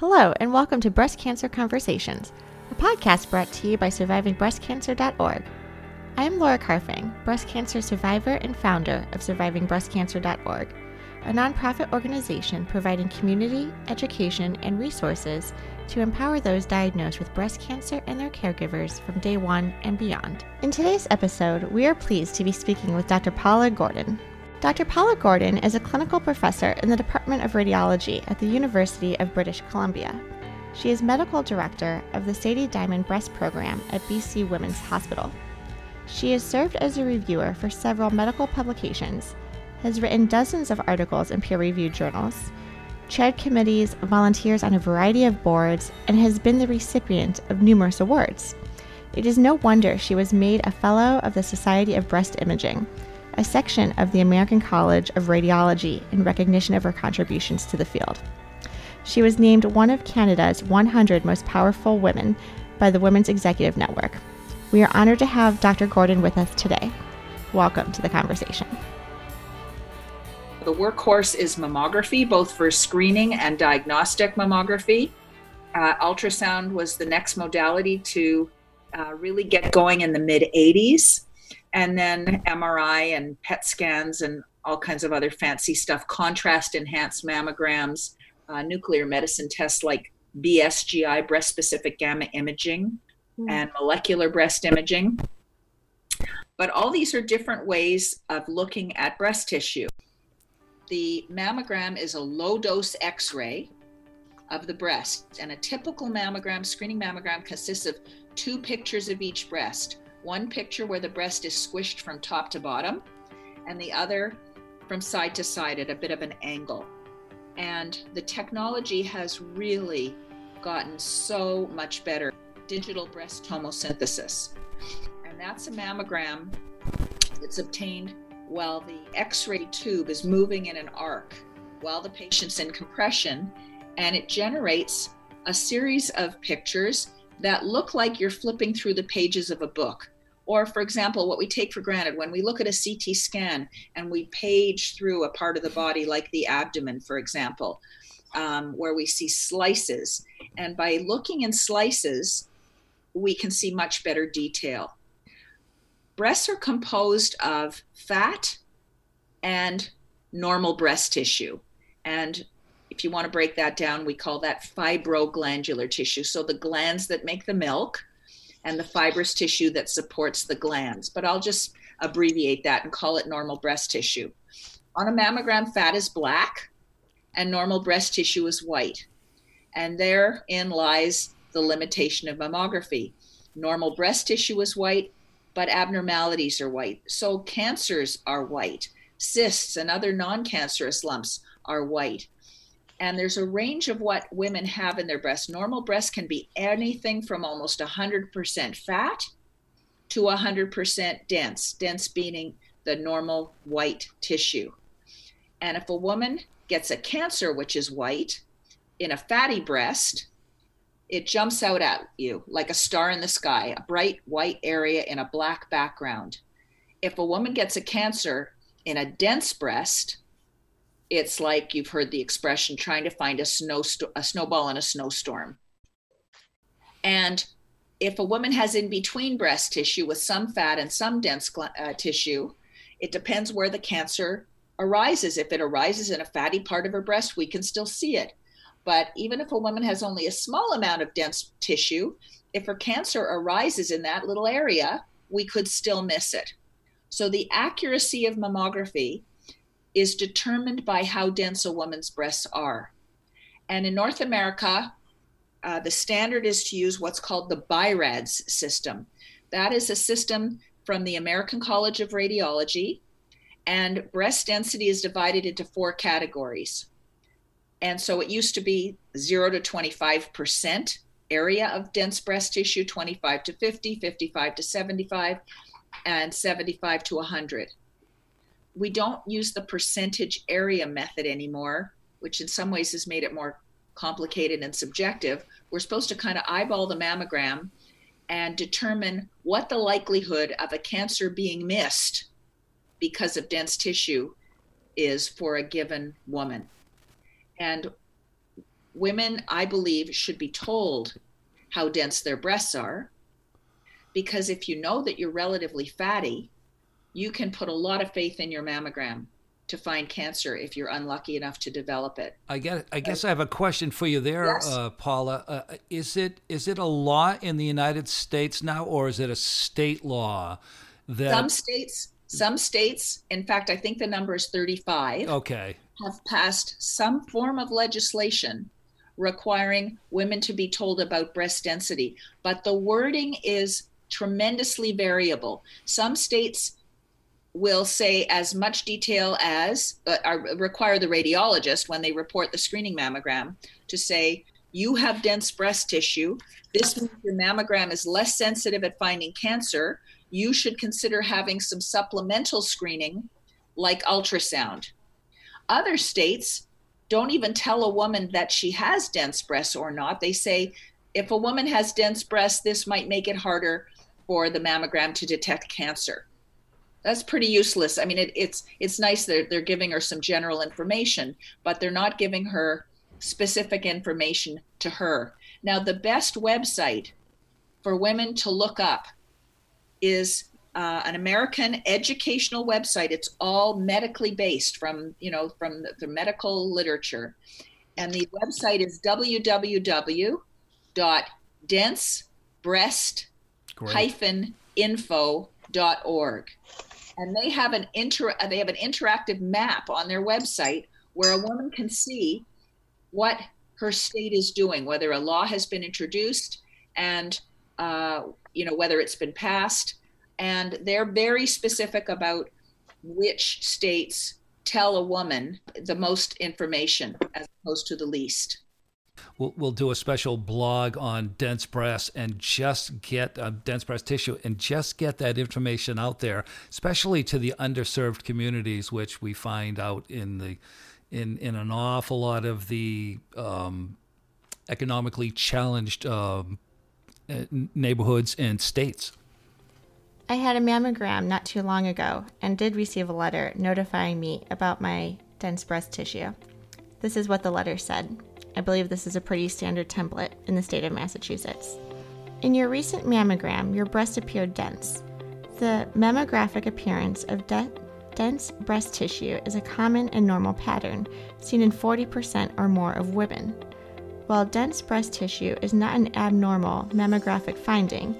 Hello, and welcome to Breast Cancer Conversations, a podcast brought to you by SurvivingBreastCancer.org. I am Laura Carfang, breast cancer survivor and founder of SurvivingBreastCancer.org, a nonprofit organization providing community, education, and resources to empower those diagnosed with breast cancer and their caregivers from day one and beyond. In today's episode, we are pleased to be speaking with Dr. Paula Gordon, Dr. Paula Gordon is a clinical professor in the Department of Radiology at the University of British Columbia. She is medical director of the Sadie Diamond Breast Program at BC Women's Hospital. She has served as a reviewer for several medical publications, has written dozens of articles in peer reviewed journals, chaired committees, volunteers on a variety of boards, and has been the recipient of numerous awards. It is no wonder she was made a Fellow of the Society of Breast Imaging a section of the American College of Radiology in recognition of her contributions to the field. She was named one of Canada's 100 most powerful women by the Women's Executive Network. We are honored to have Dr. Gordon with us today. Welcome to the conversation. The workhorse is mammography, both for screening and diagnostic mammography. Uh, ultrasound was the next modality to uh, really get going in the mid 80s and then MRI and PET scans and all kinds of other fancy stuff, contrast enhanced mammograms, uh, nuclear medicine tests like BSGI, breast specific gamma imaging, mm. and molecular breast imaging. But all these are different ways of looking at breast tissue. The mammogram is a low dose x ray of the breast, and a typical mammogram, screening mammogram, consists of two pictures of each breast one picture where the breast is squished from top to bottom, and the other from side to side at a bit of an angle. And the technology has really gotten so much better. Digital breast tomosynthesis. And that's a mammogram that's obtained while the x ray tube is moving in an arc while the patient's in compression, and it generates a series of pictures that look like you're flipping through the pages of a book. Or, for example, what we take for granted when we look at a CT scan and we page through a part of the body, like the abdomen, for example, um, where we see slices. And by looking in slices, we can see much better detail. Breasts are composed of fat and normal breast tissue. And if you want to break that down, we call that fibroglandular tissue. So the glands that make the milk and the fibrous tissue that supports the glands. But I'll just abbreviate that and call it normal breast tissue. On a mammogram, fat is black and normal breast tissue is white. And therein lies the limitation of mammography. Normal breast tissue is white, but abnormalities are white. So cancers are white. Cysts and other non cancerous lumps are white. And there's a range of what women have in their breast. Normal breast can be anything from almost 100% fat to 100% dense, dense being the normal white tissue. And if a woman gets a cancer, which is white, in a fatty breast, it jumps out at you like a star in the sky, a bright white area in a black background. If a woman gets a cancer in a dense breast, it's like you've heard the expression trying to find a snow a snowball in a snowstorm. And if a woman has in between breast tissue with some fat and some dense uh, tissue, it depends where the cancer arises. If it arises in a fatty part of her breast, we can still see it. But even if a woman has only a small amount of dense tissue, if her cancer arises in that little area, we could still miss it. So the accuracy of mammography is determined by how dense a woman's breasts are. And in North America, uh, the standard is to use what's called the BI-RADS system. That is a system from the American College of Radiology, and breast density is divided into four categories. And so it used to be 0 to 25% area of dense breast tissue, 25 to 50, 55 to 75, and 75 to 100 we don't use the percentage area method anymore, which in some ways has made it more complicated and subjective. We're supposed to kind of eyeball the mammogram and determine what the likelihood of a cancer being missed because of dense tissue is for a given woman. And women, I believe, should be told how dense their breasts are. Because if you know that you're relatively fatty, you can put a lot of faith in your mammogram to find cancer if you're unlucky enough to develop it. I guess I guess I have a question for you there, Yes. uh, Paula. Uh, is it is it a law in the United States now, or is it a state law that? Some states, some states, in fact, I think the number is 35, okay, have passed some form of legislation requiring women to be told about breast density, but the wording is tremendously variable. Some states will say as much detail as uh, require the radiologist when they report the screening mammogram to say you have dense breast tissue. This means your mammogram is less sensitive at finding cancer. You should consider having some supplemental screening like ultrasound. Other states don't even tell a woman that she has dense breasts or not. They say if a woman has dense breasts this might make it harder for the mammogram to detect cancer that's pretty useless. I mean, it, it's it's nice that they're giving her some general information, but they're not giving her specific information to her. Now, the best website for women to look up is uh, an American educational website. It's all medically based from you know from the, the medical literature, and the website is www.densebreast-info.org and they have an inter they have an interactive map on their website where a woman can see what her state is doing, whether a law has been introduced, and uh, you know whether it's been passed, and they're very specific about which states tell a woman the most information as opposed to the least. We'll, we'll do a special blog on dense breasts and just get uh, dense breast tissue and just get that information out there, especially to the underserved communities, which we find out in the in in an awful lot of the um, economically challenged um, uh, neighborhoods and states. I had a mammogram not too long ago and did receive a letter notifying me about my dense breast tissue. This is what the letter said. I believe this is a pretty standard template in the state of Massachusetts. In your recent mammogram, your breast appeared dense. The mammographic appearance of de- dense breast tissue is a common and normal pattern seen in 40% or more of women. While dense breast tissue is not an abnormal mammographic finding,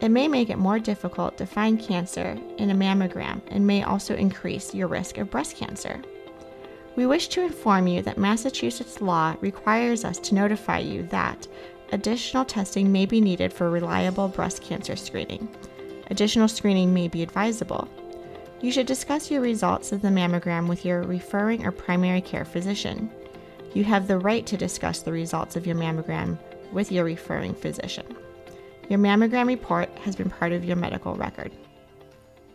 it may make it more difficult to find cancer in a mammogram and may also increase your risk of breast cancer. We wish to inform you that Massachusetts law requires us to notify you that additional testing may be needed for reliable breast cancer screening. Additional screening may be advisable. You should discuss your results of the mammogram with your referring or primary care physician. You have the right to discuss the results of your mammogram with your referring physician. Your mammogram report has been part of your medical record.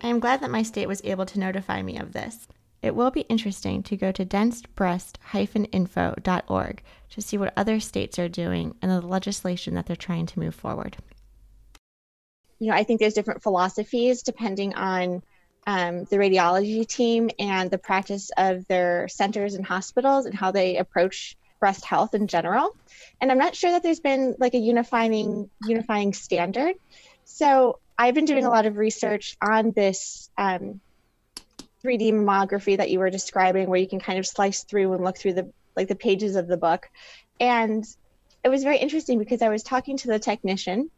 I am glad that my state was able to notify me of this. It will be interesting to go to densebreast-info.org to see what other states are doing and the legislation that they're trying to move forward. you know, I think there's different philosophies depending on um, the radiology team and the practice of their centers and hospitals and how they approach breast health in general. And I'm not sure that there's been like a unifying unifying standard. So I've been doing a lot of research on this um, 3D mammography that you were describing, where you can kind of slice through and look through the like the pages of the book, and it was very interesting because I was talking to the technician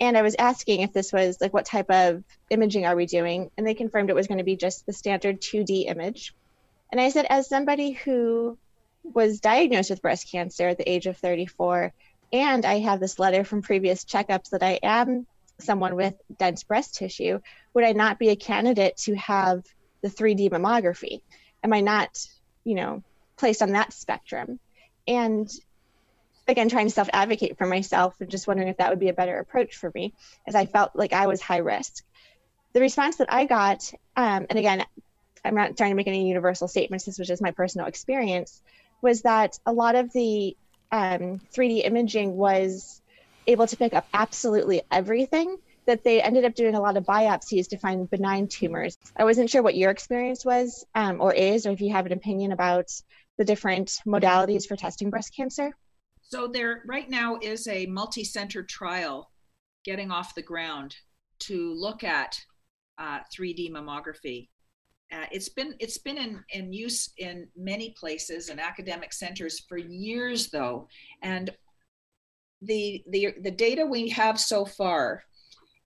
and I was asking if this was like what type of imaging are we doing, and they confirmed it was going to be just the standard 2D image. And I said, as somebody who was diagnosed with breast cancer at the age of 34, and I have this letter from previous checkups that I am someone with dense breast tissue, would I not be a candidate to have the 3D mammography? Am I not, you know, placed on that spectrum? And again trying to self-advocate for myself and just wondering if that would be a better approach for me as i felt like i was high risk the response that i got um, and again i'm not trying to make any universal statements this was just my personal experience was that a lot of the um, 3d imaging was able to pick up absolutely everything that they ended up doing a lot of biopsies to find benign tumors. I wasn't sure what your experience was um, or is or if you have an opinion about the different modalities for testing breast cancer. So there right now is a multi-center trial getting off the ground to look at uh, 3D mammography. Uh, it's been it's been in, in use in many places and academic centers for years though, and the the the data we have so far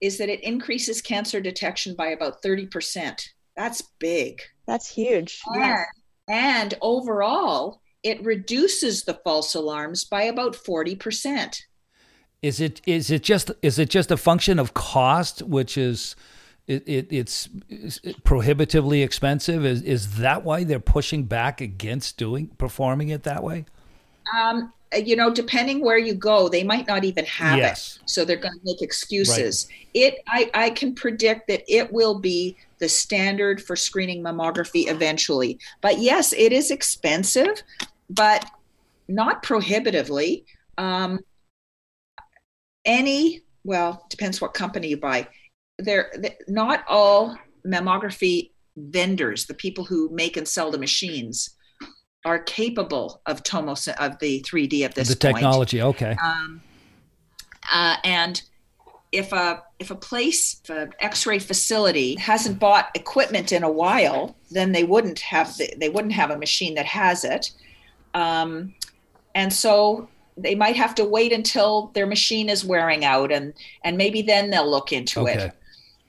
is that it increases cancer detection by about 30%. That's big. That's huge. And, and overall, it reduces the false alarms by about 40%. Is it is it just is it just a function of cost, which is it, it it's, it's prohibitively expensive? Is is that why they're pushing back against doing performing it that way? Um, you know, depending where you go, they might not even have yes. it, so they're going to make excuses. Right. It, I, I can predict that it will be the standard for screening mammography eventually. But yes, it is expensive, but not prohibitively. Um, any well depends what company you buy they're not all mammography vendors the people who make and sell the machines are capable of tomos of the 3d of this the technology okay. Um, uh, and if a if a place if an x-ray facility hasn't bought equipment in a while then they wouldn't have the, they wouldn't have a machine that has it. Um, and so they might have to wait until their machine is wearing out and and maybe then they'll look into okay. it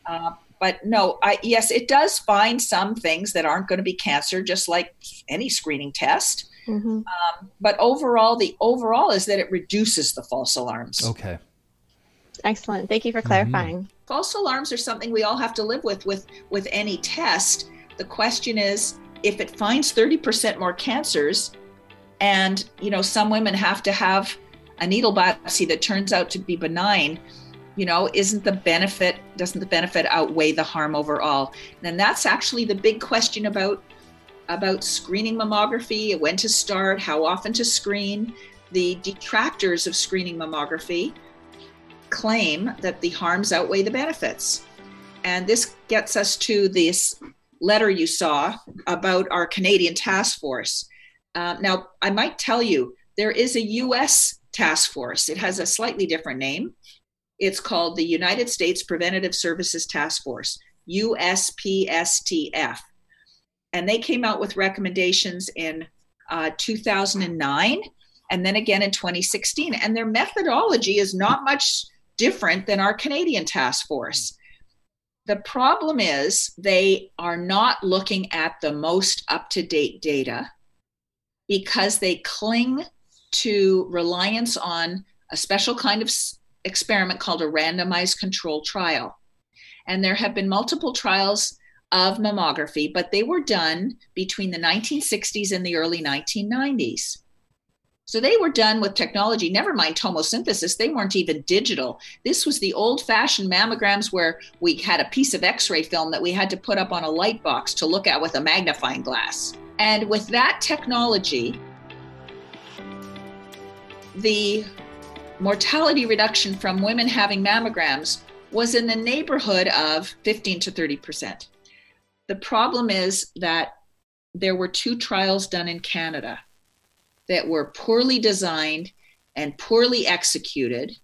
uh, but no I, yes it does find some things that aren't going to be cancer just like any screening test mm-hmm. um, but overall the overall is that it reduces the false alarms okay excellent thank you for mm-hmm. clarifying mm-hmm. false alarms are something we all have to live with with with any test the question is if it finds 30% more cancers and, you know, some women have to have a needle biopsy that turns out to be benign. You know, isn't the benefit, doesn't the benefit outweigh the harm overall? And that's actually the big question about about screening mammography, when to start, how often to screen. The detractors of screening mammography claim that the harms outweigh the benefits. And this gets us to this letter you saw about our Canadian task force. Uh, now, I might tell you there is a US task force. It has a slightly different name. It's called the United States Preventative Services Task Force, USPSTF. And they came out with recommendations in uh, 2009 and then again in 2016. And their methodology is not much different than our Canadian task force. The problem is they are not looking at the most up to date data because they cling to reliance on a special kind of experiment called a randomized control trial. And there have been multiple trials of mammography, but they were done between the 1960s and the early 1990s. So they were done with technology, never mind tomosynthesis, they weren't even digital. This was the old fashioned mammograms where we had a piece of x ray film that we had to put up on a light box to look at with a magnifying glass. And with that technology, the mortality reduction from women having mammograms was in the neighborhood of 15 to 30 percent. The problem is that there were two trials done in Canada that were poorly designed and poorly executed.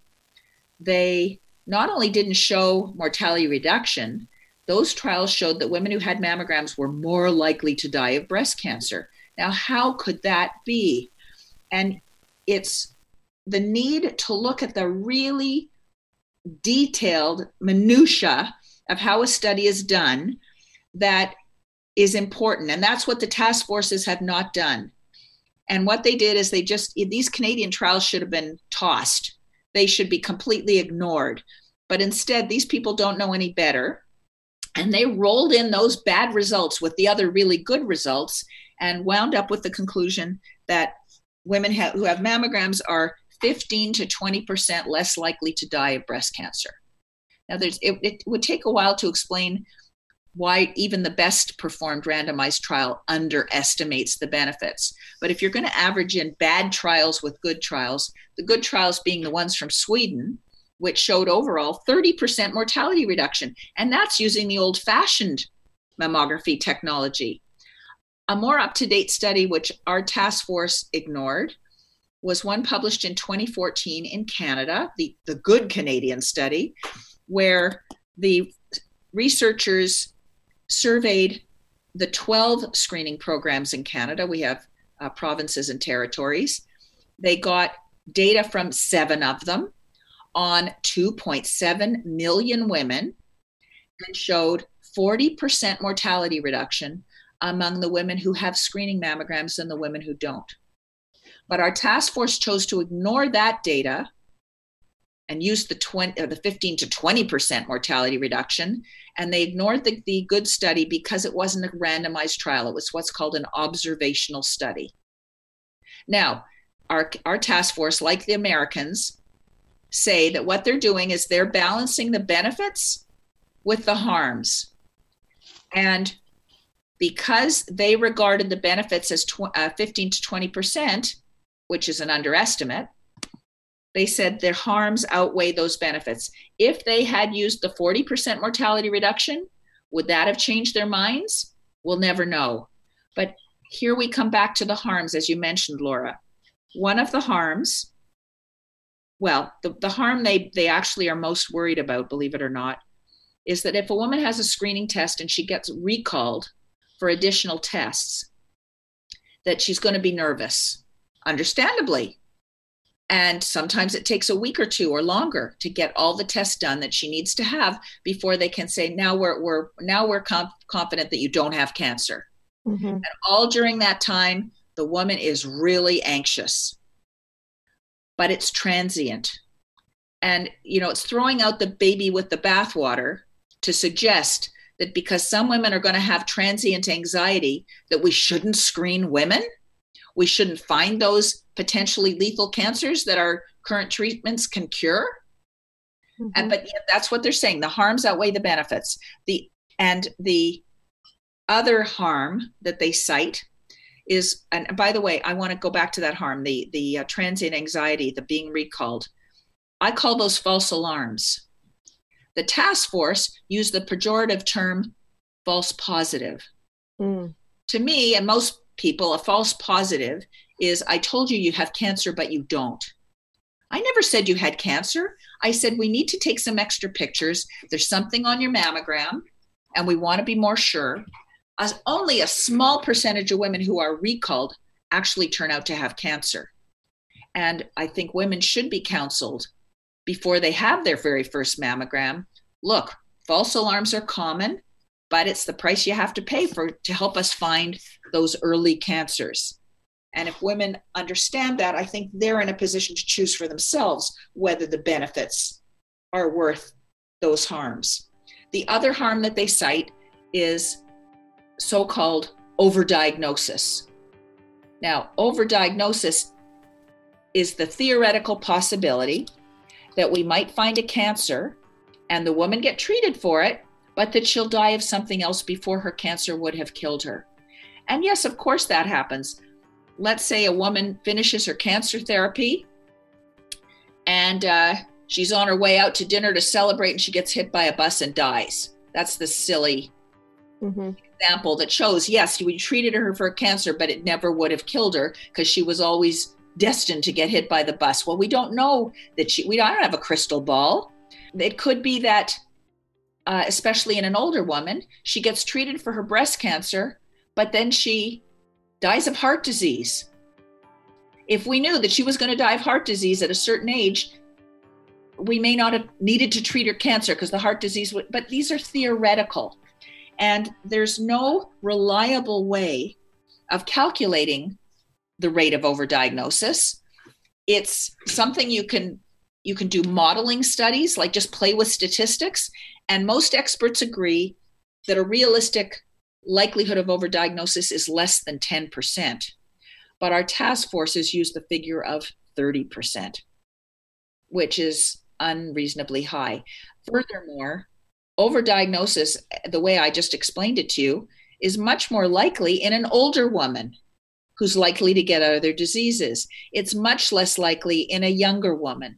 They not only didn't show mortality reduction, those trials showed that women who had mammograms were more likely to die of breast cancer. Now, how could that be? And it's the need to look at the really detailed minutia of how a study is done that is important. And that's what the task forces have not done. And what they did is they just these canadian trials should have been tossed. They should be completely ignored. But instead these people don't know any better. And they rolled in those bad results with the other really good results and wound up with the conclusion that women ha- who have mammograms are 15 to 20% less likely to die of breast cancer. Now, there's, it, it would take a while to explain why even the best performed randomized trial underestimates the benefits. But if you're going to average in bad trials with good trials, the good trials being the ones from Sweden, which showed overall 30% mortality reduction. And that's using the old fashioned mammography technology. A more up to date study, which our task force ignored, was one published in 2014 in Canada, the, the good Canadian study, where the researchers surveyed the 12 screening programs in Canada. We have uh, provinces and territories. They got data from seven of them on 2.7 million women and showed 40% mortality reduction among the women who have screening mammograms than the women who don't. But our task force chose to ignore that data and use the 20 or the 15 to 20% mortality reduction. And they ignored the, the good study because it wasn't a randomized trial. It was what's called an observational study. Now our, our task force like the americans say that what they're doing is they're balancing the benefits with the harms. And because they regarded the benefits as tw- uh, 15 to 20 percent which is an underestimate, they said their harms outweigh those benefits. If they had used the 40% mortality reduction, would that have changed their minds? We'll never know. But here we come back to the harms, as you mentioned, Laura. One of the harms, well, the, the harm they, they actually are most worried about, believe it or not, is that if a woman has a screening test and she gets recalled for additional tests, that she's going to be nervous understandably. And sometimes it takes a week or two or longer to get all the tests done that she needs to have before they can say, now we're, we're now we're confident that you don't have cancer. Mm-hmm. And all during that time, the woman is really anxious. But it's transient. And, you know, it's throwing out the baby with the bathwater to suggest that because some women are going to have transient anxiety, that we shouldn't screen women we shouldn't find those potentially lethal cancers that our current treatments can cure. Mm-hmm. And but yeah, that's what they're saying. The harms outweigh the benefits. The and the other harm that they cite is and by the way i want to go back to that harm the the uh, transient anxiety the being recalled i call those false alarms the task force used the pejorative term false positive mm. to me and most people a false positive is I told you you have cancer, but you don't. I never said you had cancer. I said we need to take some extra pictures. There's something on your mammogram, and we want to be more sure. As only a small percentage of women who are recalled actually turn out to have cancer. And I think women should be counseled before they have their very first mammogram. Look, false alarms are common but it's the price you have to pay for to help us find those early cancers. And if women understand that, I think they're in a position to choose for themselves whether the benefits are worth those harms. The other harm that they cite is so called overdiagnosis. Now, overdiagnosis is the theoretical possibility that we might find a cancer and the woman get treated for it but that she'll die of something else before her cancer would have killed her. And yes, of course, that happens. Let's say a woman finishes her cancer therapy and uh, she's on her way out to dinner to celebrate and she gets hit by a bus and dies. That's the silly mm-hmm. example that shows yes, we treated her for cancer, but it never would have killed her because she was always destined to get hit by the bus. Well, we don't know that she, we don't have a crystal ball. It could be that uh, especially in an older woman, she gets treated for her breast cancer, but then she dies of heart disease. If we knew that she was going to die of heart disease at a certain age, we may not have needed to treat her cancer because the heart disease would, but these are theoretical. And there's no reliable way of calculating the rate of overdiagnosis. It's something you can you can do modeling studies like just play with statistics and most experts agree that a realistic likelihood of overdiagnosis is less than 10%. But our task forces use the figure of 30%, which is unreasonably high. Furthermore, overdiagnosis, the way I just explained it to you, is much more likely in an older woman who's likely to get other diseases. It's much less likely in a younger woman.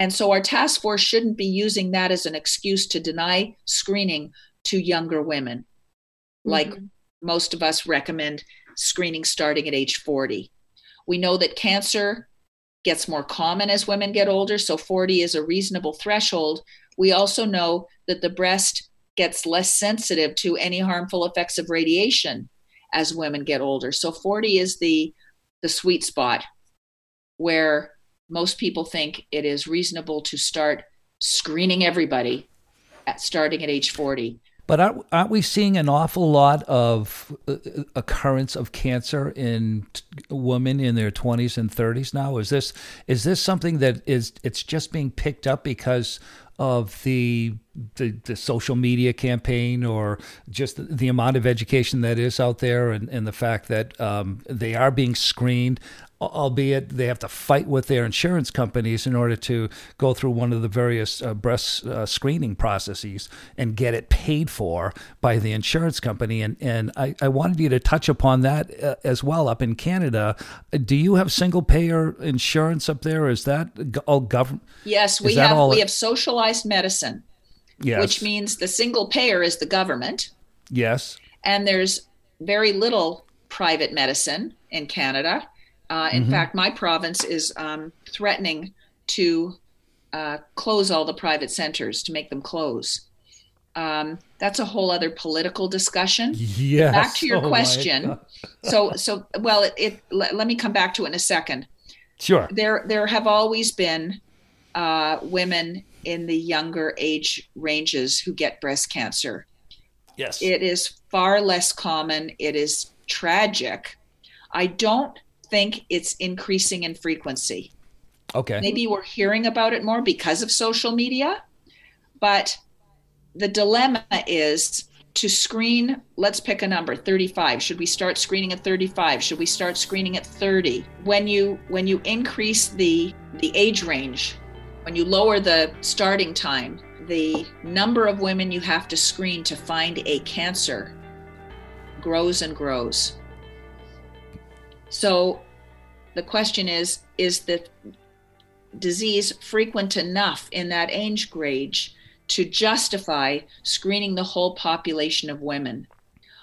And so our task force shouldn't be using that as an excuse to deny screening to younger women. Mm-hmm. Like most of us recommend screening starting at age 40. We know that cancer gets more common as women get older, so 40 is a reasonable threshold. We also know that the breast gets less sensitive to any harmful effects of radiation as women get older. So 40 is the the sweet spot where most people think it is reasonable to start screening everybody at starting at age 40. But aren't, aren't we seeing an awful lot of uh, occurrence of cancer in t- women in their 20s and 30s now? Is this is this something that is it's just being picked up because of the, the, the social media campaign or just the, the, amount of education that is out there and, and the fact that um, they are being screened albeit they have to fight with their insurance companies in order to go through one of the various uh, breast uh, screening processes and get it paid for by the insurance company. And and I, I wanted you to touch upon that uh, as well up in Canada. Do you have single payer insurance up there? Is that all government? Yes, we have. We have socialized medicine, yes. which means the single payer is the government. Yes, and there's very little private medicine in Canada. Uh, in mm-hmm. fact, my province is um, threatening to uh, close all the private centers to make them close. Um, that's a whole other political discussion. Yes. Back to your oh question. so, so well, it, it let, let, me come back to it in a second. Sure. There, there have always been uh, women in the younger age ranges who get breast cancer. Yes. It is far less common. It is tragic. I don't think it's increasing in frequency. Okay. Maybe we're hearing about it more because of social media, but the dilemma is to screen let's pick a number 35 should we start screening at 35 should we start screening at 30 when you when you increase the the age range when you lower the starting time the number of women you have to screen to find a cancer grows and grows so the question is is the disease frequent enough in that age range to justify screening the whole population of women?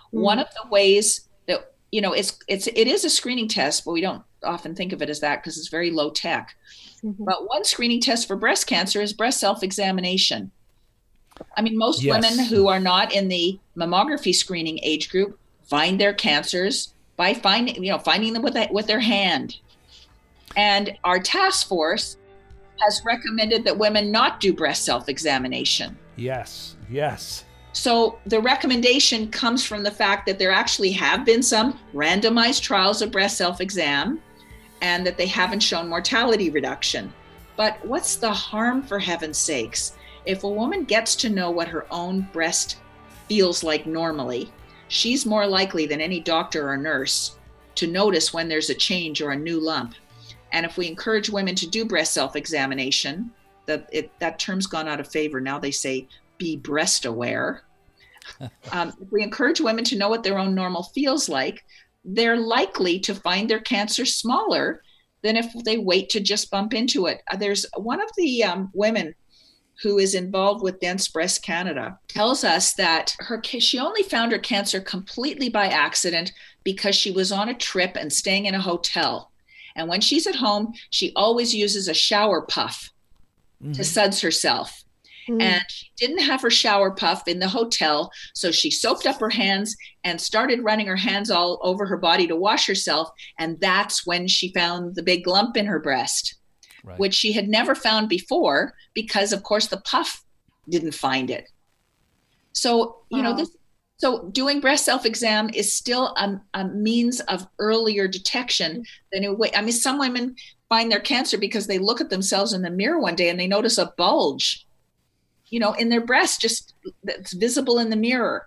Mm-hmm. One of the ways that you know it's it's it is a screening test, but we don't often think of it as that because it's very low tech. Mm-hmm. But one screening test for breast cancer is breast self examination. I mean, most yes. women who are not in the mammography screening age group find their cancers by finding you know finding them with a, with their hand. And our task force has recommended that women not do breast self examination yes yes. So the recommendation comes from the fact that there actually have been some randomized trials of breast self exam and that they haven't shown mortality reduction. But what's the harm for heaven's sakes if a woman gets to know what her own breast feels like normally she's more likely than any doctor or nurse to notice when there's a change or a new lump. And if we encourage women to do breast self examination, that that term's gone out of favor. Now they say be breast aware. um, if we encourage women to know what their own normal feels like, they're likely to find their cancer smaller than if they wait to just bump into it. Uh, there's one of the um, women who is involved with Dense Breast Canada, tells us that her she only found her cancer completely by accident because she was on a trip and staying in a hotel. And when she's at home, she always uses a shower puff mm-hmm. to suds herself. Mm-hmm. And she didn't have her shower puff in the hotel. So she soaked up her hands and started running her hands all over her body to wash herself. And that's when she found the big lump in her breast right. which she had never found before because, of course, the puff didn't find it. So, you wow. know, uh-huh. this so doing breast self-exam is still a, a means of earlier detection than a way. I mean, some women find their cancer because they look at themselves in the mirror one day and they notice a bulge, you know, in their breast, just that's visible in the mirror.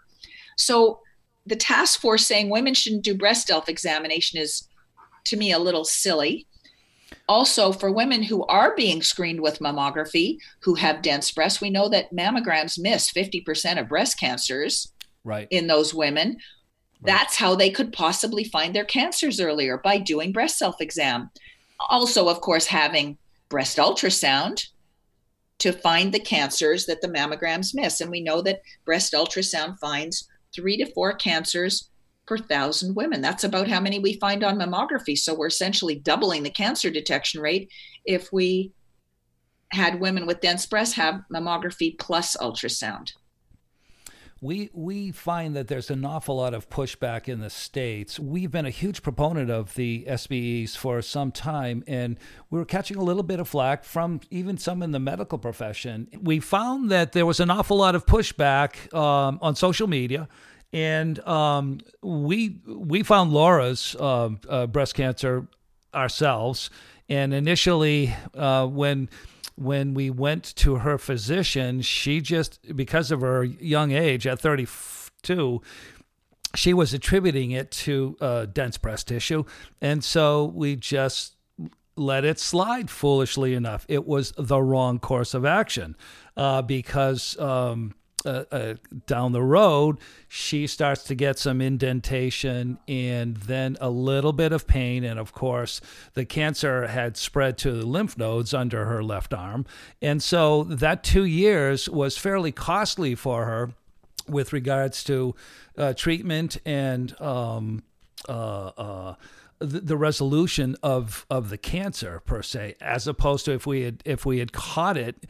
So the task force saying women shouldn't do breast self-examination is to me a little silly also for women who are being screened with mammography who have dense breasts we know that mammograms miss 50% of breast cancers right. in those women. Right. that's how they could possibly find their cancers earlier by doing breast self exam also of course having breast ultrasound to find the cancers that the mammograms miss. And we know that breast ultrasound finds 3 to 4 cancers per thousand women. That's about how many we find on mammography. So we're essentially doubling the cancer detection rate if we had women with dense breasts have mammography plus ultrasound we we find that there's an awful lot of pushback in the states. We've been a huge proponent of the SBEs for some time, and we were catching a little bit of flack from even some in the medical profession. We found that there was an awful lot of pushback um, on social media. And um, we we found Laura's uh, uh, breast cancer ourselves, and initially uh, when when we went to her physician, she just, because of her young age at 32, she was attributing it to uh, dense breast tissue. And so we just let it slide foolishly enough. It was the wrong course of action uh, because um, uh, uh, down the road, she starts to get some indentation and then a little bit of pain. And of course, the cancer had spread to the lymph nodes under her left arm. And so that two years was fairly costly for her with regards to uh, treatment and um, uh, uh, the, resolution of of the cancer per se, as opposed to if we had if we had caught it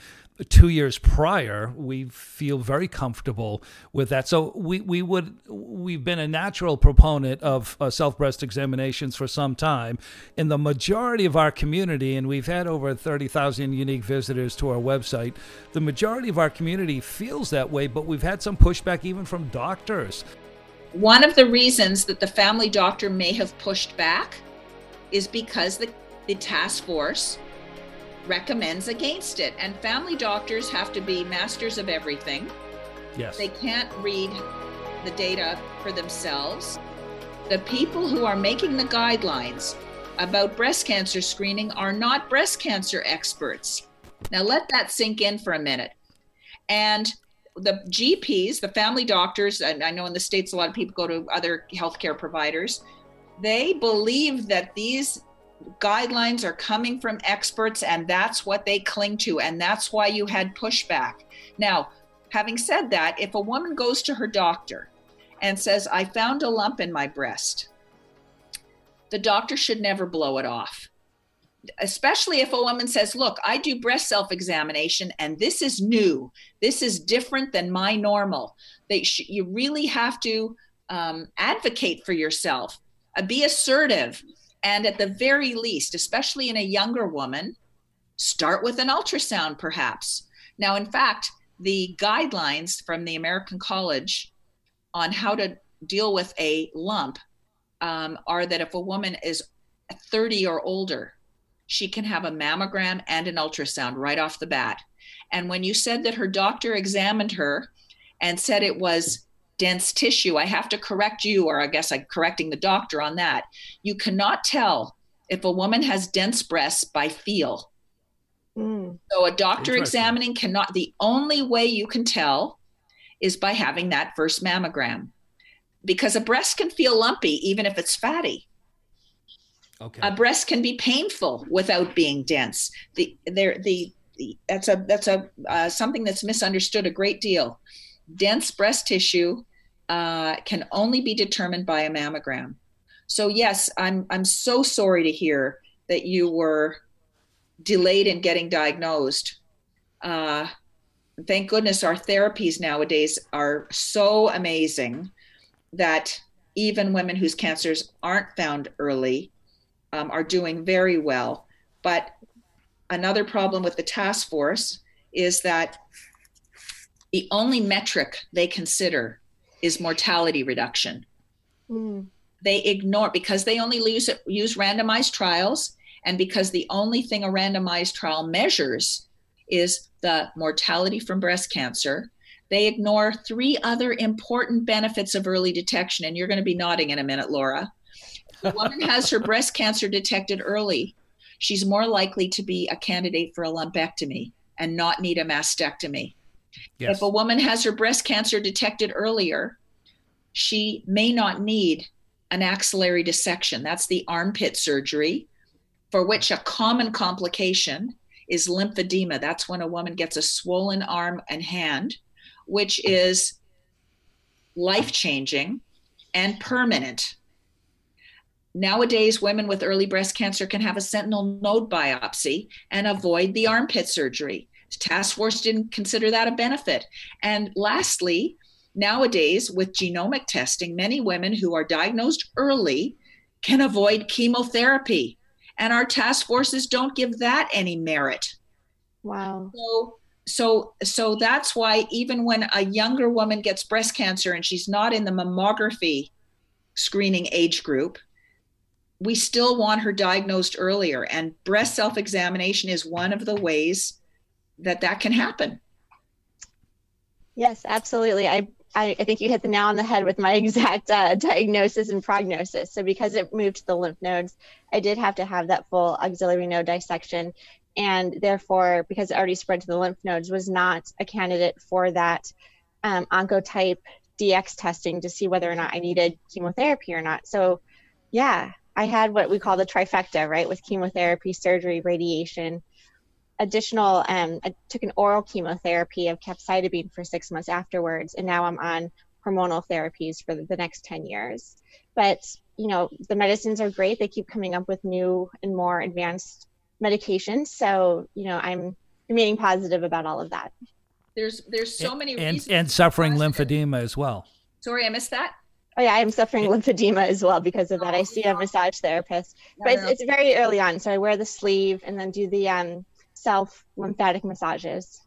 two years prior, we feel very comfortable with that. So we, we would we've been a natural proponent of uh, self breast examinations for some time. In the majority of our community, and we've had over thirty thousand unique visitors to our website, the majority of our community feels that way. But we've had some pushback even from doctors. One of the reasons that the family doctor may have pushed back is because the, the task force recommends against it. And family doctors have to be masters of everything. Yes. They can't read the data for themselves. The people who are making the guidelines about breast cancer screening are not breast cancer experts. Now, let that sink in for a minute. And the GPs, the family doctors, and I know in the States a lot of people go to other healthcare providers, they believe that these guidelines are coming from experts and that's what they cling to and that's why you had pushback. Now having said that if a woman goes to her doctor and says i found a lump in my breast the doctor should never blow it off especially if a woman says look i do breast self examination and this is new this is different than my normal they sh- you really have to um, advocate for yourself uh, be assertive and at the very least, especially in a younger woman, start with an ultrasound perhaps. Now, in fact, the guidelines from the American College on how to deal with a lump um, are that if a woman is 30 or older, she can have a mammogram and an ultrasound right off the bat. And when you said that her doctor examined her and said it was dense tissue, I have to correct you, or I guess I'm correcting the doctor on that. You cannot tell if a woman has dense breasts by feel. Mm. So a doctor examining cannot, the only way you can tell is by having that first mammogram because a breast can feel lumpy even if it's fatty. Okay. A breast can be painful without being dense. The there the, the that's a that's a uh, something that's misunderstood a great deal. Dense breast tissue uh, can only be determined by a mammogram. So yes, I'm I'm so sorry to hear that you were delayed in getting diagnosed. Uh, thank goodness our therapies nowadays are so amazing that even women whose cancers aren't found early um, are doing very well. But another problem with the task force is that the only metric they consider is mortality reduction. Mm. They ignore because they only use, use randomized trials, and because the only thing a randomized trial measures is the mortality from breast cancer. They ignore three other important benefits of early detection, and you're going to be nodding in a minute, Laura. If a woman has her breast cancer detected early, she's more likely to be a candidate for a lumpectomy and not need a mastectomy. Yes. If a woman has her breast cancer detected earlier, she may not need an axillary dissection. That's the armpit surgery, for which a common complication is lymphedema. That's when a woman gets a swollen arm and hand, which is life changing. and permanent. Nowadays, women with early breast cancer can have a sentinel node biopsy and avoid the armpit surgery. Task force didn't consider that a benefit. And lastly, nowadays, with genomic testing, many women who are diagnosed early can avoid chemotherapy. And our task forces don't give that any merit. Wow. So, so, so that's why even when a younger woman gets breast cancer and she's not in the mammography screening age group, we still want her diagnosed earlier. And breast self examination is one of the ways that that can happen. Yes, absolutely. I, I, I think you hit the nail on the head with my exact uh, diagnosis and prognosis. So, because it moved to the lymph nodes, I did have to have that full axillary node dissection. And therefore, because it already spread to the lymph nodes, was not a candidate for that um, oncotype DX testing to see whether or not I needed chemotherapy or not. So, yeah, I had what we call the trifecta, right, with chemotherapy, surgery, radiation, additional um, I took an oral chemotherapy of capecitabine for six months afterwards, and now I'm on hormonal therapies for the next 10 years. But you know, the medicines are great. They keep coming up with new and more advanced medications. So, you know, I'm remaining positive about all of that. There's there's so many and, and suffering lymphedema as well. Sorry, I missed that. Oh yeah, I'm suffering lymphedema as well because of that. I see a massage therapist, but it's, it's very early on. So I wear the sleeve and then do the um, self lymphatic massages.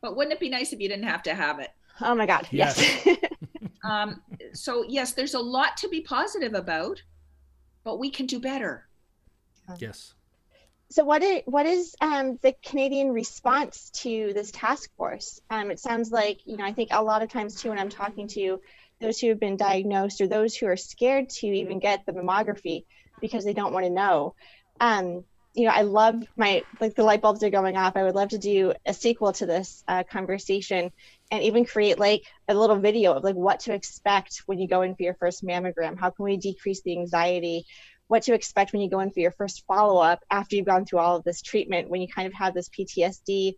But wouldn't it be nice if you didn't have to have it? Oh my God, yes. yes. um, so, yes, there's a lot to be positive about, but we can do better. Yes. So, what is, what is um, the Canadian response to this task force? Um, it sounds like, you know, I think a lot of times too, when I'm talking to those who have been diagnosed or those who are scared to even get the mammography because they don't want to know. Um, you know, I love my like the light bulbs are going off. I would love to do a sequel to this uh, conversation and even create like a little video of like what to expect when you go in for your first mammogram. How can we decrease the anxiety? What to expect when you go in for your first follow up after you've gone through all of this treatment when you kind of have this PTSD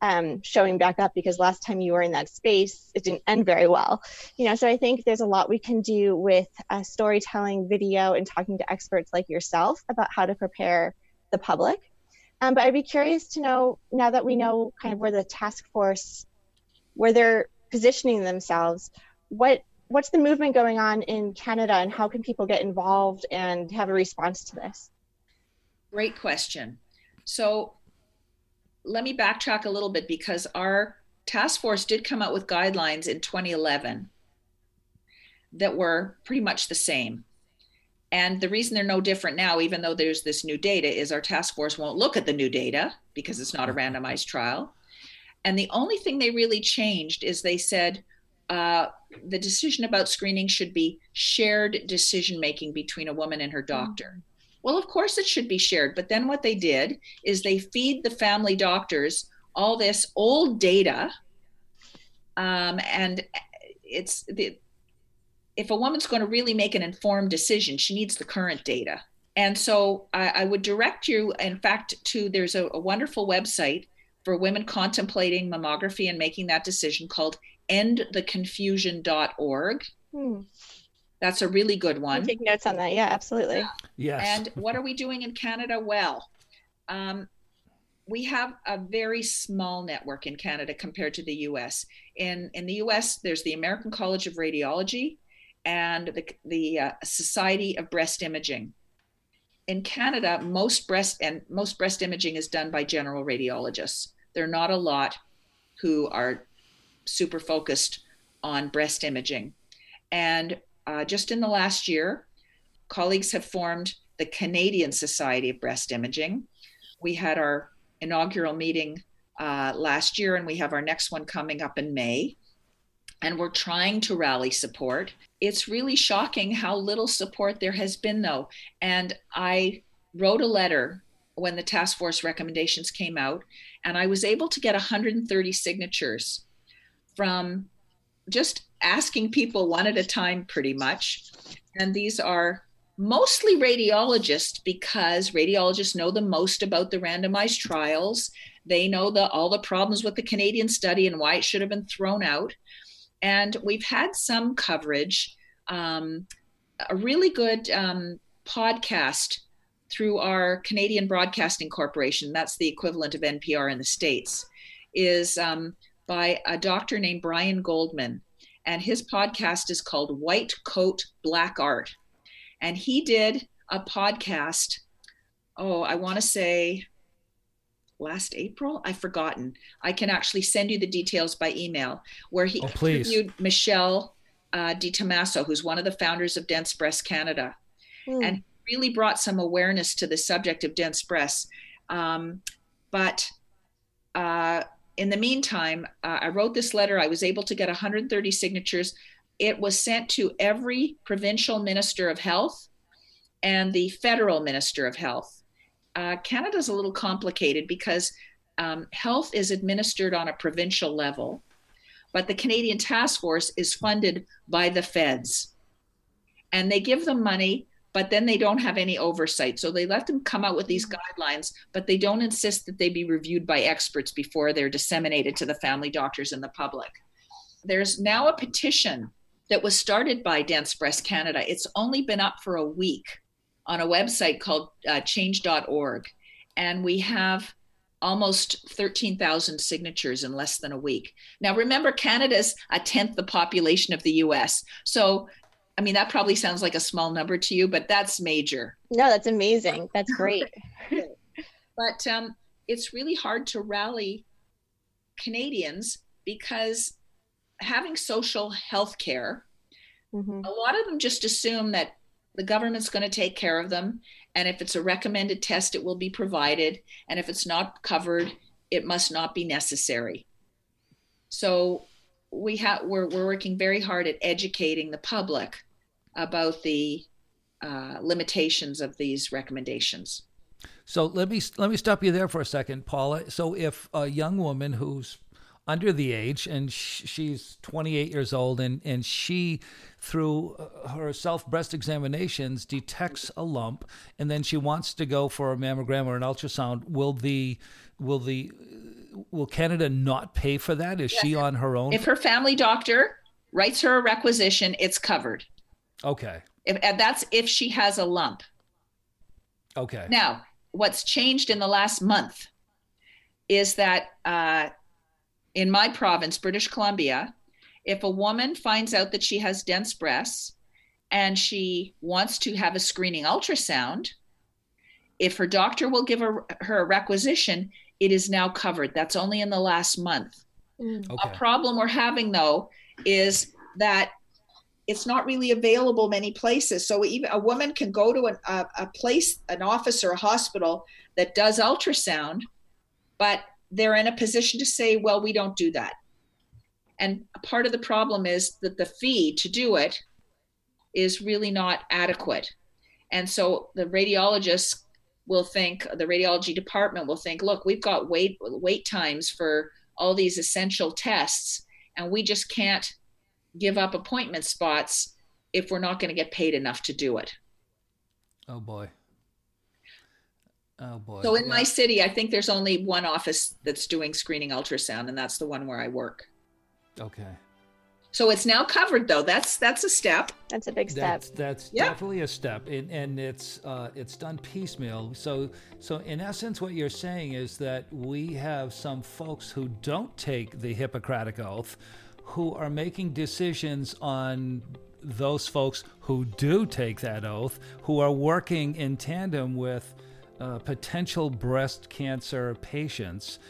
um, showing back up because last time you were in that space, it didn't end very well. You know, so I think there's a lot we can do with uh, storytelling, video, and talking to experts like yourself about how to prepare the public. Um, but I'd be curious to know now that we know kind of where the task force, where they're positioning themselves, what what's the movement going on in Canada, and how can people get involved and have a response to this? Great question. So let me backtrack a little bit because our task force did come out with guidelines in 2011 that were pretty much the same. And the reason they're no different now, even though there's this new data, is our task force won't look at the new data because it's not a randomized trial. And the only thing they really changed is they said uh, the decision about screening should be shared decision making between a woman and her doctor. Mm-hmm. Well, of course it should be shared. But then what they did is they feed the family doctors all this old data. Um, and it's the, if a woman's going to really make an informed decision, she needs the current data. And so I, I would direct you, in fact, to there's a, a, wonderful website for women contemplating mammography and making that decision called endtheconfusion.org. Hmm. That's a really good one. I'll take notes on that. Yeah, absolutely. Yes. And what are we doing in Canada? Well, um, we have a very small network in Canada compared to the US. In, in the US, there's the American College of Radiology, and the, the uh, Society of Breast Imaging. In Canada, most breast and most breast imaging is done by general radiologists. There are not a lot who are super focused on breast imaging. And uh, just in the last year, colleagues have formed the Canadian Society of Breast Imaging. We had our inaugural meeting uh, last year, and we have our next one coming up in May and we're trying to rally support. It's really shocking how little support there has been, though. And I wrote a letter when the task force recommendations came out, and I was able to get 130 signatures from just asking people one at a time, pretty much. And these are mostly radiologists because radiologists know the most about the randomized trials. They know the, all the problems with the Canadian study and why it should have been thrown out. And we've had some coverage. Um, a really good um, podcast through our Canadian Broadcasting Corporation. That's the equivalent of NPR in the States. Is um, by a doctor named Brian Goldman, and his podcast is called White Coat Black Art. And he did a podcast. Oh, I want to say last April. I've forgotten. I can actually send you the details by email where he oh, interviewed Michelle uh, DiTommaso, who's one of the founders of Dense Breast Canada, mm. and really brought some awareness to the subject of dense breasts. Um, but uh, in the meantime, uh, I wrote this letter. I was able to get 130 signatures. It was sent to every provincial minister of health and the federal minister of health. Uh, Canada's a little complicated because um, health is administered on a provincial level, but the Canadian Task Force is funded by the feds. And they give them money, but then they don't have any oversight. So they let them come out with these mm-hmm. guidelines, but they don't insist that they be reviewed by experts before they're disseminated to the family doctors and the public. There's now a petition that was started by Dense Breast Canada. It's only been up for a week on a website called uh, change.org. And we have almost 13,000 signatures in less than a week. Now, remember, Canada's a tenth the population of the US. So, I mean, that probably sounds like a small number to you, but that's major. No, that's amazing. That's great. but um, it's really hard to rally Canadians because having social health care, mm-hmm. a lot of them just assume that the government's going to take care of them. And if it's a recommended test, it will be provided. And if it's not covered, it must not be necessary. So we have we're, we're working very hard at educating the public about the uh, limitations of these recommendations. So let me let me stop you there for a second, Paula. So if a young woman who's under the age, and she's 28 years old, and, and she, through uh, her self breast examinations, detects a lump, and then she wants to go for a mammogram or an ultrasound. Will the will the will Canada not pay for that? Is yes. she on her own? If her family doctor writes her a requisition, it's covered. Okay. If, and that's if she has a lump. Okay. Now, what's changed in the last month is that uh, in my province, British Columbia, if a woman finds out that she has dense breasts and she wants to have a screening ultrasound, if her doctor will give her, her a requisition, it is now covered. That's only in the last month. Mm. Okay. A problem we're having though is that it's not really available many places. So even a woman can go to an, a, a place, an office or a hospital that does ultrasound, but they're in a position to say, well, we don't do that. And part of the problem is that the fee to do it is really not adequate. And so the radiologists will think, the radiology department will think, look, we've got wait wait times for all these essential tests, and we just can't give up appointment spots if we're not going to get paid enough to do it. Oh boy. Oh boy. So in yeah. my city, I think there's only one office that's doing screening ultrasound, and that's the one where I work. Okay. So it's now covered, though. That's that's a step. That's a big step. That's, that's yeah. definitely a step, and, and it's uh, it's done piecemeal. So so in essence, what you're saying is that we have some folks who don't take the Hippocratic oath, who are making decisions on those folks who do take that oath, who are working in tandem with uh, potential breast cancer patients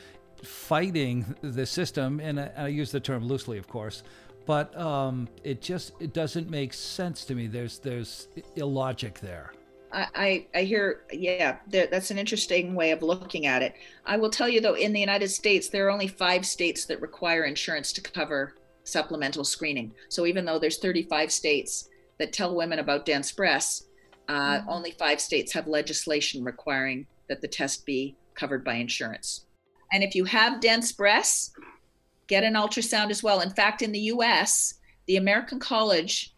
fighting the system, and I, I use the term loosely, of course, but um, it just it doesn't make sense to me. There's there's illogic there. I, I hear, yeah, that's an interesting way of looking at it. I will tell you though, in the United States, there are only five states that require insurance to cover supplemental screening. So even though there's 35 states that tell women about dense breasts, uh, mm-hmm. Only five states have legislation requiring that the test be covered by insurance. And if you have dense breasts, get an ultrasound as well. In fact, in the US, the American College,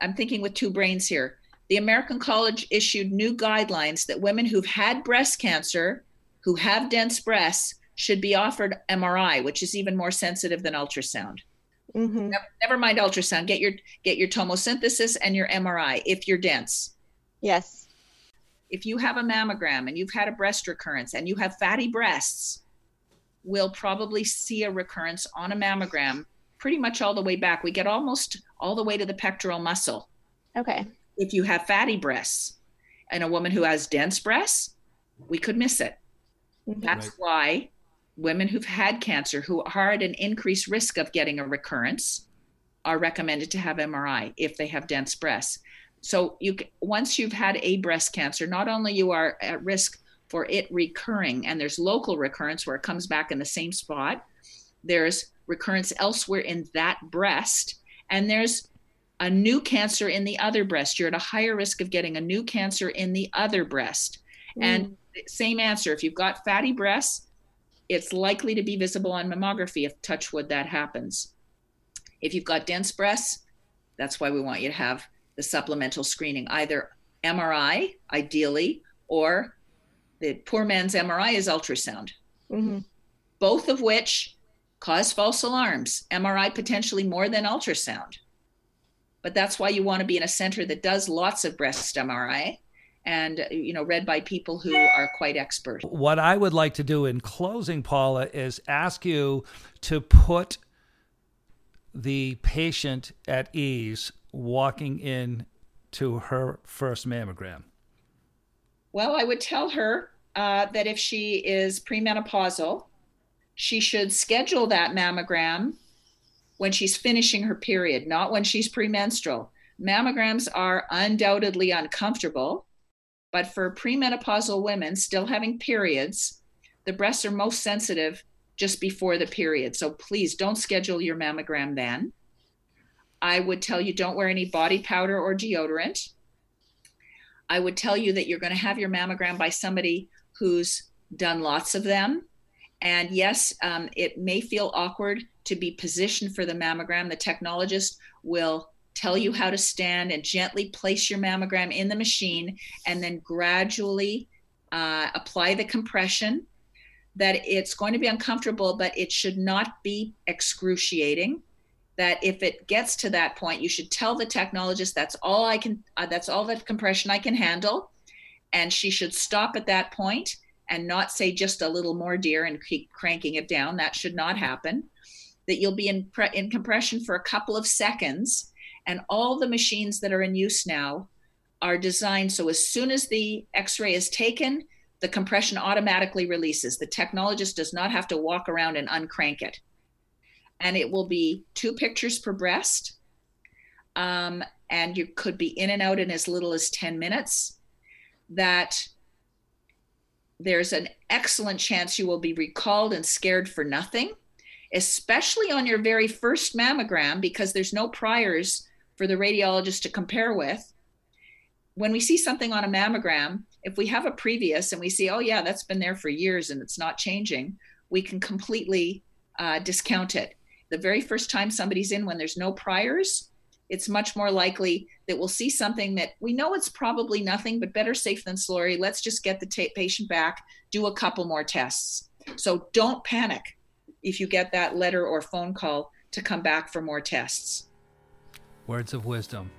I'm thinking with two brains here, the American College issued new guidelines that women who've had breast cancer, who have dense breasts, should be offered MRI, which is even more sensitive than ultrasound. Mm-hmm. Never, never, mind ultrasound. Get your get your tomosynthesis and your MRI if you're dense. Yes. If you have a mammogram and you've had a breast recurrence and you have fatty breasts, we'll probably see a recurrence on a mammogram pretty much all the way back. We get almost all the way to the pectoral muscle. Okay. If you have fatty breasts and a woman who has dense breasts, we could miss it. Mm-hmm. That's right. why women who've had cancer who are at an increased risk of getting a recurrence are recommended to have MRI if they have dense breasts. So you once you've had a breast cancer, not only you are at risk for it recurring and there's local recurrence where it comes back in the same spot, there's recurrence elsewhere in that breast and there's a new cancer in the other breast. You're at a higher risk of getting a new cancer in the other breast. Mm. And same answer if you've got fatty breasts, it's likely to be visible on mammography if touchwood that happens. If you've got dense breasts, that's why we want you to have the supplemental screening, either MRI, ideally, or the poor man's MRI is ultrasound. Mm-hmm. Both of which cause false alarms. MRI potentially more than ultrasound. But that's why you want to be in a center that does lots of breast MRI and you know read by people who are quite expert. What I would like to do in closing Paula is ask you to put the patient at ease walking in to her first mammogram. Well, I would tell her uh, that if she is premenopausal, she should schedule that mammogram when she's finishing her period, not when she's premenstrual. Mammograms are undoubtedly uncomfortable but for premenopausal women still having periods, the breasts are most sensitive just before the period. So please don't schedule your mammogram then. I would tell you don't wear any body powder or deodorant. I would tell you that you're going to have your mammogram by somebody who's done lots of them. And yes, um, it may feel awkward to be positioned for the mammogram. The technologist will tell you how to stand and gently place your mammogram in the machine and then gradually uh, apply the compression that it's going to be uncomfortable but it should not be excruciating that if it gets to that point you should tell the technologist that's all i can uh, that's all the compression i can handle and she should stop at that point and not say just a little more dear and keep cranking it down that should not happen that you'll be in, pre- in compression for a couple of seconds and all the machines that are in use now are designed so as soon as the x ray is taken, the compression automatically releases. The technologist does not have to walk around and uncrank it. And it will be two pictures per breast. Um, and you could be in and out in as little as 10 minutes. That there's an excellent chance you will be recalled and scared for nothing, especially on your very first mammogram, because there's no priors for the radiologist to compare with. When we see something on a mammogram, if we have a previous and we see, oh, yeah, that's been there for years and it's not changing, we can completely uh, discount it. The very first time somebody's in when there's no priors, it's much more likely that we'll see something that we know it's probably nothing, but better safe than sorry. Let's just get the t- patient back, do a couple more tests. So don't panic if you get that letter or phone call to come back for more tests. Words of wisdom.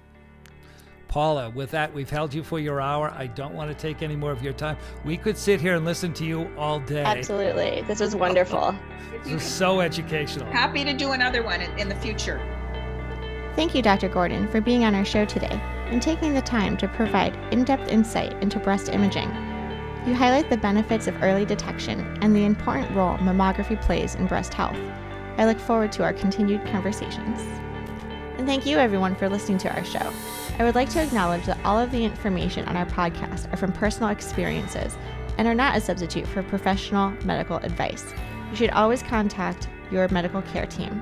Paula, with that, we've held you for your hour. I don't want to take any more of your time. We could sit here and listen to you all day. Absolutely. This was wonderful. this was so educational. Happy to do another one in, in the future. Thank you, Dr. Gordon, for being on our show today and taking the time to provide in depth insight into breast imaging. You highlight the benefits of early detection and the important role mammography plays in breast health. I look forward to our continued conversations. And thank you, everyone, for listening to our show. I would like to acknowledge that all of the information on our podcast are from personal experiences and are not a substitute for professional medical advice. You should always contact your medical care team.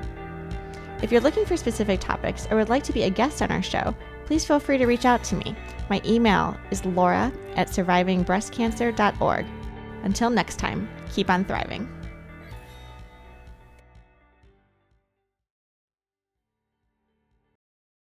If you're looking for specific topics or would like to be a guest on our show, please feel free to reach out to me. My email is laura at survivingbreastcancer.org. Until next time, keep on thriving.